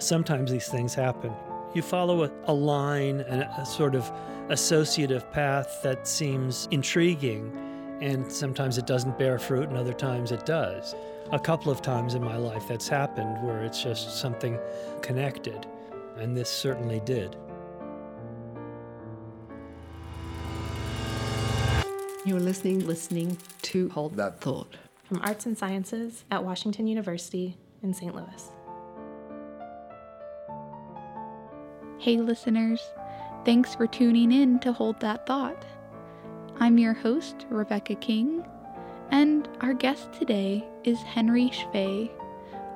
sometimes these things happen. You follow a, a line, and a sort of associative path that seems intriguing, and sometimes it doesn't bear fruit, and other times it does. A couple of times in my life that's happened where it's just something connected, and this certainly did. You're listening, listening to Hold That Thought from Arts and Sciences at Washington University in St. Louis. Hey, listeners. Thanks for tuning in to Hold That Thought. I'm your host, Rebecca King, and our guest today is Henry Schvey,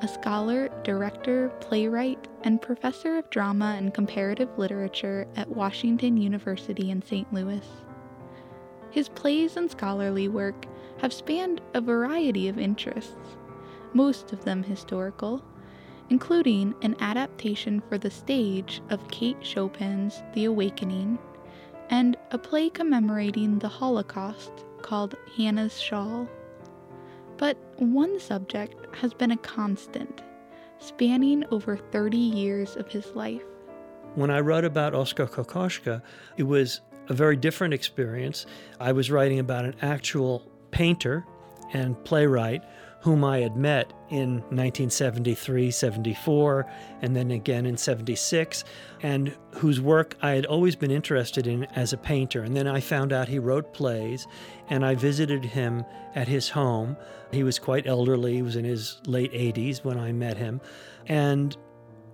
a scholar, director, playwright, and professor of drama and comparative literature at Washington University in St. Louis. His plays and scholarly work have spanned a variety of interests, most of them historical, including an adaptation for the stage of Kate Chopin's The Awakening and a play commemorating the Holocaust called Hannah's Shawl. But one subject has been a constant, spanning over 30 years of his life. When I wrote about Oskar Kokoschka, it was a very different experience. I was writing about an actual painter and playwright whom I had met in 1973, 74, and then again in 76, and whose work I had always been interested in as a painter. And then I found out he wrote plays, and I visited him at his home. He was quite elderly, he was in his late 80s when I met him, and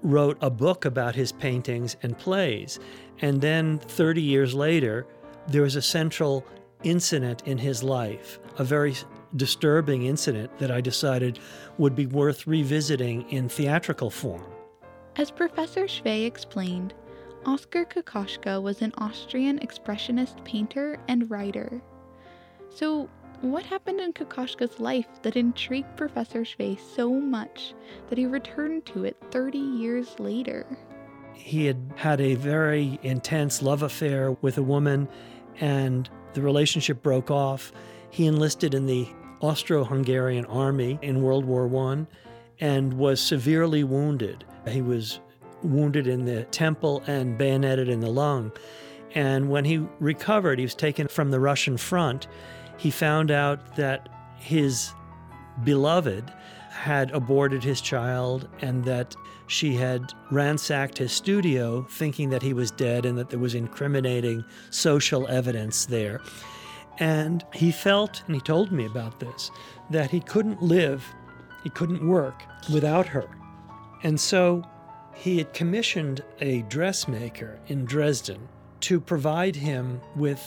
wrote a book about his paintings and plays. And then 30 years later, there was a central incident in his life, a very disturbing incident that I decided would be worth revisiting in theatrical form. As Professor Schvey explained, Oskar Kokoschka was an Austrian expressionist painter and writer. So, what happened in Kokoschka's life that intrigued Professor Schvey so much that he returned to it 30 years later? He had had a very intense love affair with a woman, and the relationship broke off. He enlisted in the Austro Hungarian army in World War I and was severely wounded. He was wounded in the temple and bayoneted in the lung. And when he recovered, he was taken from the Russian front. He found out that his beloved had aborted his child and that she had ransacked his studio thinking that he was dead and that there was incriminating social evidence there. And he felt, and he told me about this, that he couldn't live, he couldn't work without her. And so he had commissioned a dressmaker in Dresden to provide him with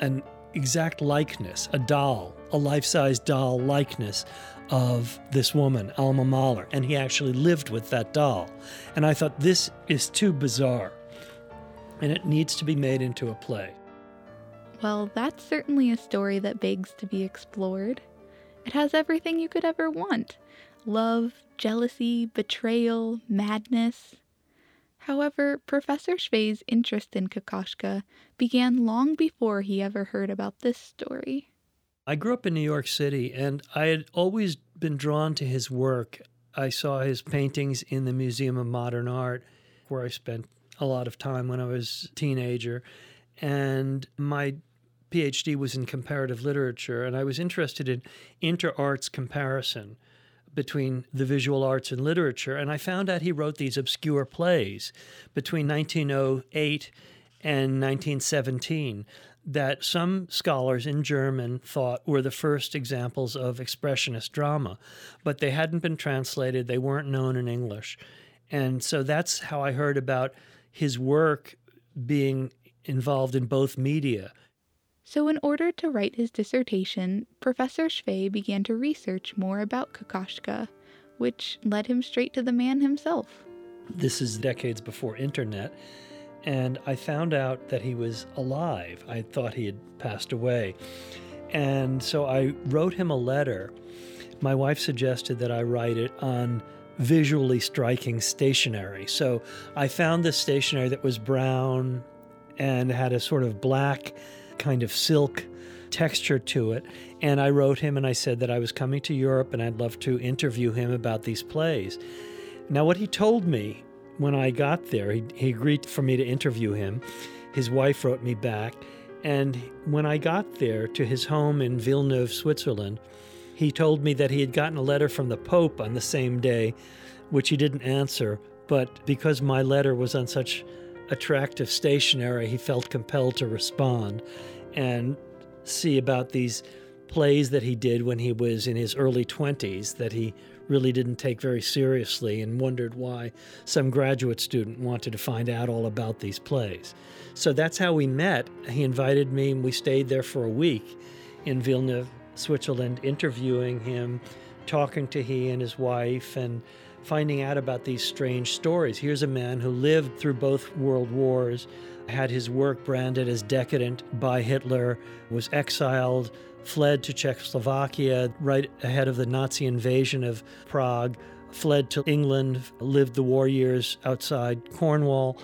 an exact likeness, a doll, a life size doll likeness of this woman, Alma Mahler. And he actually lived with that doll. And I thought, this is too bizarre. And it needs to be made into a play. Well, that's certainly a story that begs to be explored. It has everything you could ever want love, jealousy, betrayal, madness. However, Professor Schvey's interest in Kokoschka began long before he ever heard about this story. I grew up in New York City and I had always been drawn to his work. I saw his paintings in the Museum of Modern Art, where I spent a lot of time when I was a teenager. And my PhD was in comparative literature, and I was interested in inter-arts comparison between the visual arts and literature. And I found out he wrote these obscure plays between 1908 and 1917 that some scholars in German thought were the first examples of expressionist drama, but they hadn't been translated, they weren't known in English. And so that's how I heard about his work being involved in both media so, in order to write his dissertation, Professor Schvey began to research more about Kokoschka, which led him straight to the man himself. This is decades before internet, and I found out that he was alive. I thought he had passed away. And so I wrote him a letter. My wife suggested that I write it on visually striking stationery. So I found this stationery that was brown and had a sort of black kind of silk texture to it. And I wrote him and I said that I was coming to Europe and I'd love to interview him about these plays. Now, what he told me when I got there, he, he agreed for me to interview him. His wife wrote me back. And when I got there to his home in Villeneuve, Switzerland, he told me that he had gotten a letter from the Pope on the same day, which he didn't answer. But because my letter was on such attractive stationery, he felt compelled to respond and see about these plays that he did when he was in his early 20s that he really didn't take very seriously and wondered why some graduate student wanted to find out all about these plays. So that's how we met. He invited me, and we stayed there for a week in Villeneuve, Switzerland, interviewing him, talking to he and his wife, and finding out about these strange stories. Here's a man who lived through both world wars, had his work branded as decadent by Hitler, was exiled, fled to Czechoslovakia right ahead of the Nazi invasion of Prague, fled to England, lived the war years outside Cornwall,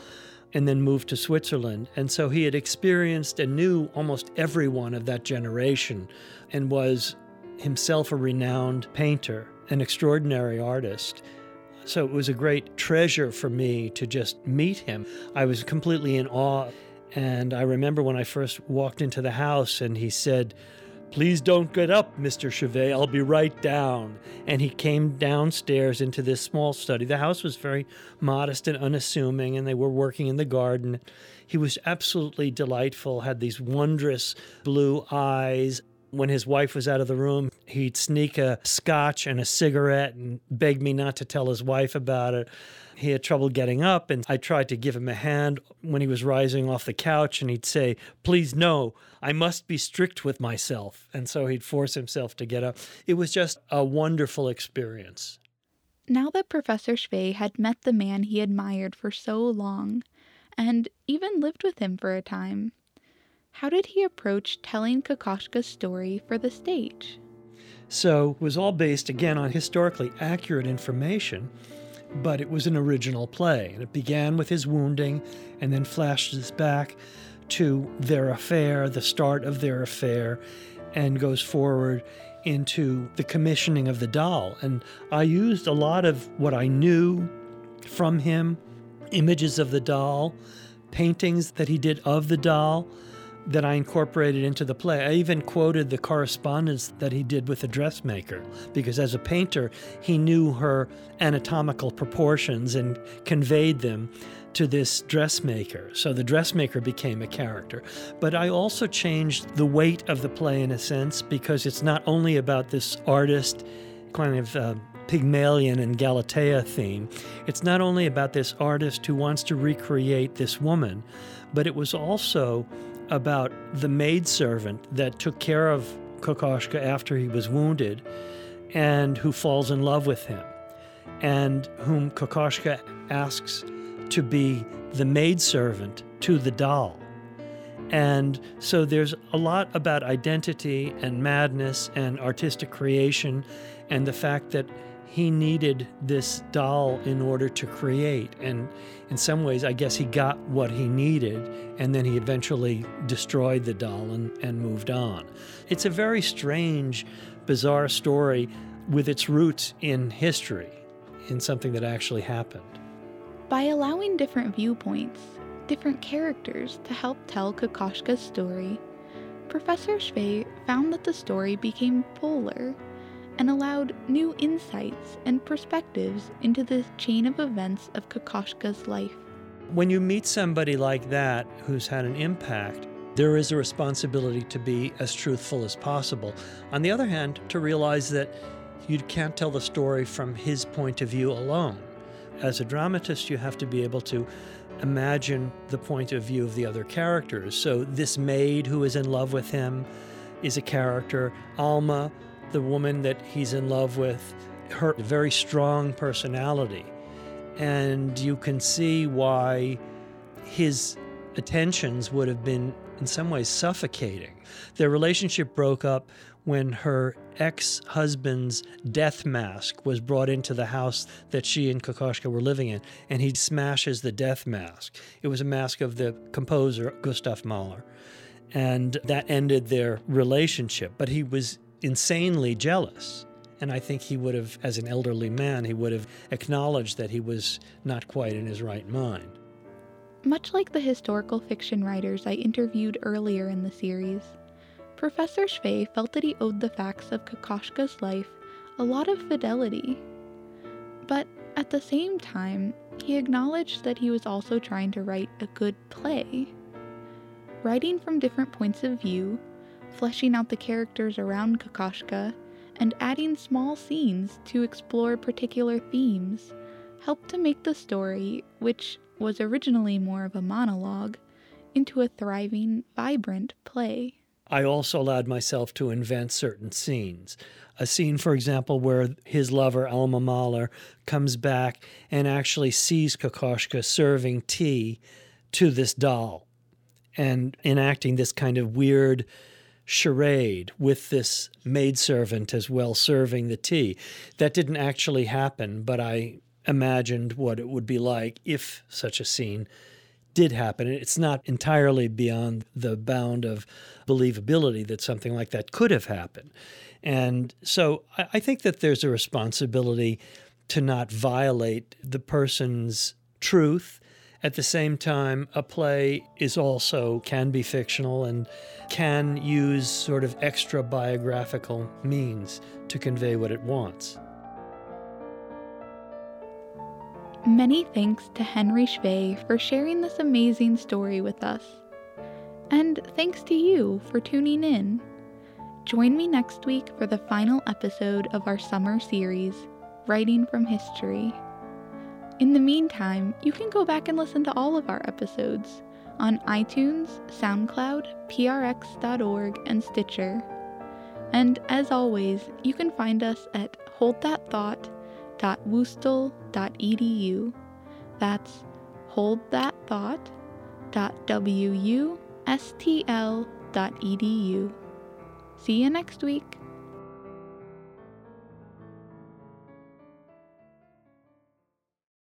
and then moved to Switzerland. And so he had experienced and knew almost everyone of that generation and was himself a renowned painter, an extraordinary artist. So it was a great treasure for me to just meet him. I was completely in awe. And I remember when I first walked into the house and he said, Please don't get up, Mr. Schvey. I'll be right down. And he came downstairs into this small study. The house was very modest and unassuming, and they were working in the garden. He was absolutely delightful, had these wondrous blue eyes, when his wife was out of the room, he'd sneak a scotch and a cigarette and beg me not to tell his wife about it. He had trouble getting up, and I tried to give him a hand when he was rising off the couch, and he'd say, Please, no, I must be strict with myself. And so he'd force himself to get up. It was just a wonderful experience. Now that Professor Schvey had met the man he admired for so long, and even lived with him for a time, how did he approach telling Kokoschka's story for the stage? So it was all based again on historically accurate information, but it was an original play. And it began with his wounding and then flashes back to their affair, the start of their affair, and goes forward into the commissioning of the doll. And I used a lot of what I knew from him images of the doll, paintings that he did of the doll that I incorporated into the play. I even quoted the correspondence that he did with the dressmaker, because as a painter, he knew her anatomical proportions and conveyed them to this dressmaker. So the dressmaker became a character. But I also changed the weight of the play in a sense, because it's not only about this artist, kind of. Uh, Pygmalion and Galatea theme. It's not only about this artist who wants to recreate this woman, but it was also about the maidservant that took care of Kokoschka after he was wounded and who falls in love with him and whom Kokoschka asks to be the maidservant to the doll. And so there's a lot about identity and madness and artistic creation and the fact that he needed this doll in order to create. And in some ways, I guess he got what he needed, and then he eventually destroyed the doll and, and moved on. It's a very strange, bizarre story with its roots in history, in something that actually happened. By allowing different viewpoints, different characters to help tell Kokoschka's story, Professor Schvey found that the story became fuller and allowed new insights and perspectives into the chain of events of Kokoschka's life. When you meet somebody like that who's had an impact, there is a responsibility to be as truthful as possible. On the other hand, to realize that you can't tell the story from his point of view alone. As a dramatist, you have to be able to imagine the point of view of the other characters. So, this maid who is in love with him is a character. Alma, the woman that he's in love with, her very strong personality. And you can see why his attentions would have been, in some ways, suffocating. Their relationship broke up when her ex husband's death mask was brought into the house that she and Kokoschka were living in, and he smashes the death mask. It was a mask of the composer Gustav Mahler. And that ended their relationship. But he was insanely jealous. And I think he would have, as an elderly man, he would have acknowledged that he was not quite in his right mind. Much like the historical fiction writers I interviewed earlier in the series, Professor Schvey felt that he owed the facts of Kokoschka's life a lot of fidelity. But at the same time, he acknowledged that he was also trying to write a good play. Writing from different points of view, fleshing out the characters around Kokoschka, and adding small scenes to explore particular themes helped to make the story, which was originally more of a monologue, into a thriving, vibrant play. I also allowed myself to invent certain scenes. A scene, for example, where his lover, Alma Mahler, comes back and actually sees Kokoschka serving tea to this doll and enacting this kind of weird charade with this maidservant as well serving the tea. That didn't actually happen, but I imagined what it would be like if such a scene did happen. It's not entirely beyond the bound of believability that something like that could have happened. And so I think that there's a responsibility to not violate the person's truth at the same time, a play is also can be fictional and can use sort of extra biographical means to convey what it wants. Many thanks to Henry Schvey for sharing this amazing story with us. And thanks to you for tuning in. Join me next week for the final episode of our summer series, Writing from History. In the meantime, you can go back and listen to all of our episodes on iTunes, SoundCloud, prx.org, and Stitcher. And as always, you can find us at holdthatthought.wustl.edu. That's holdthatthought.wustl.edu. See you next week.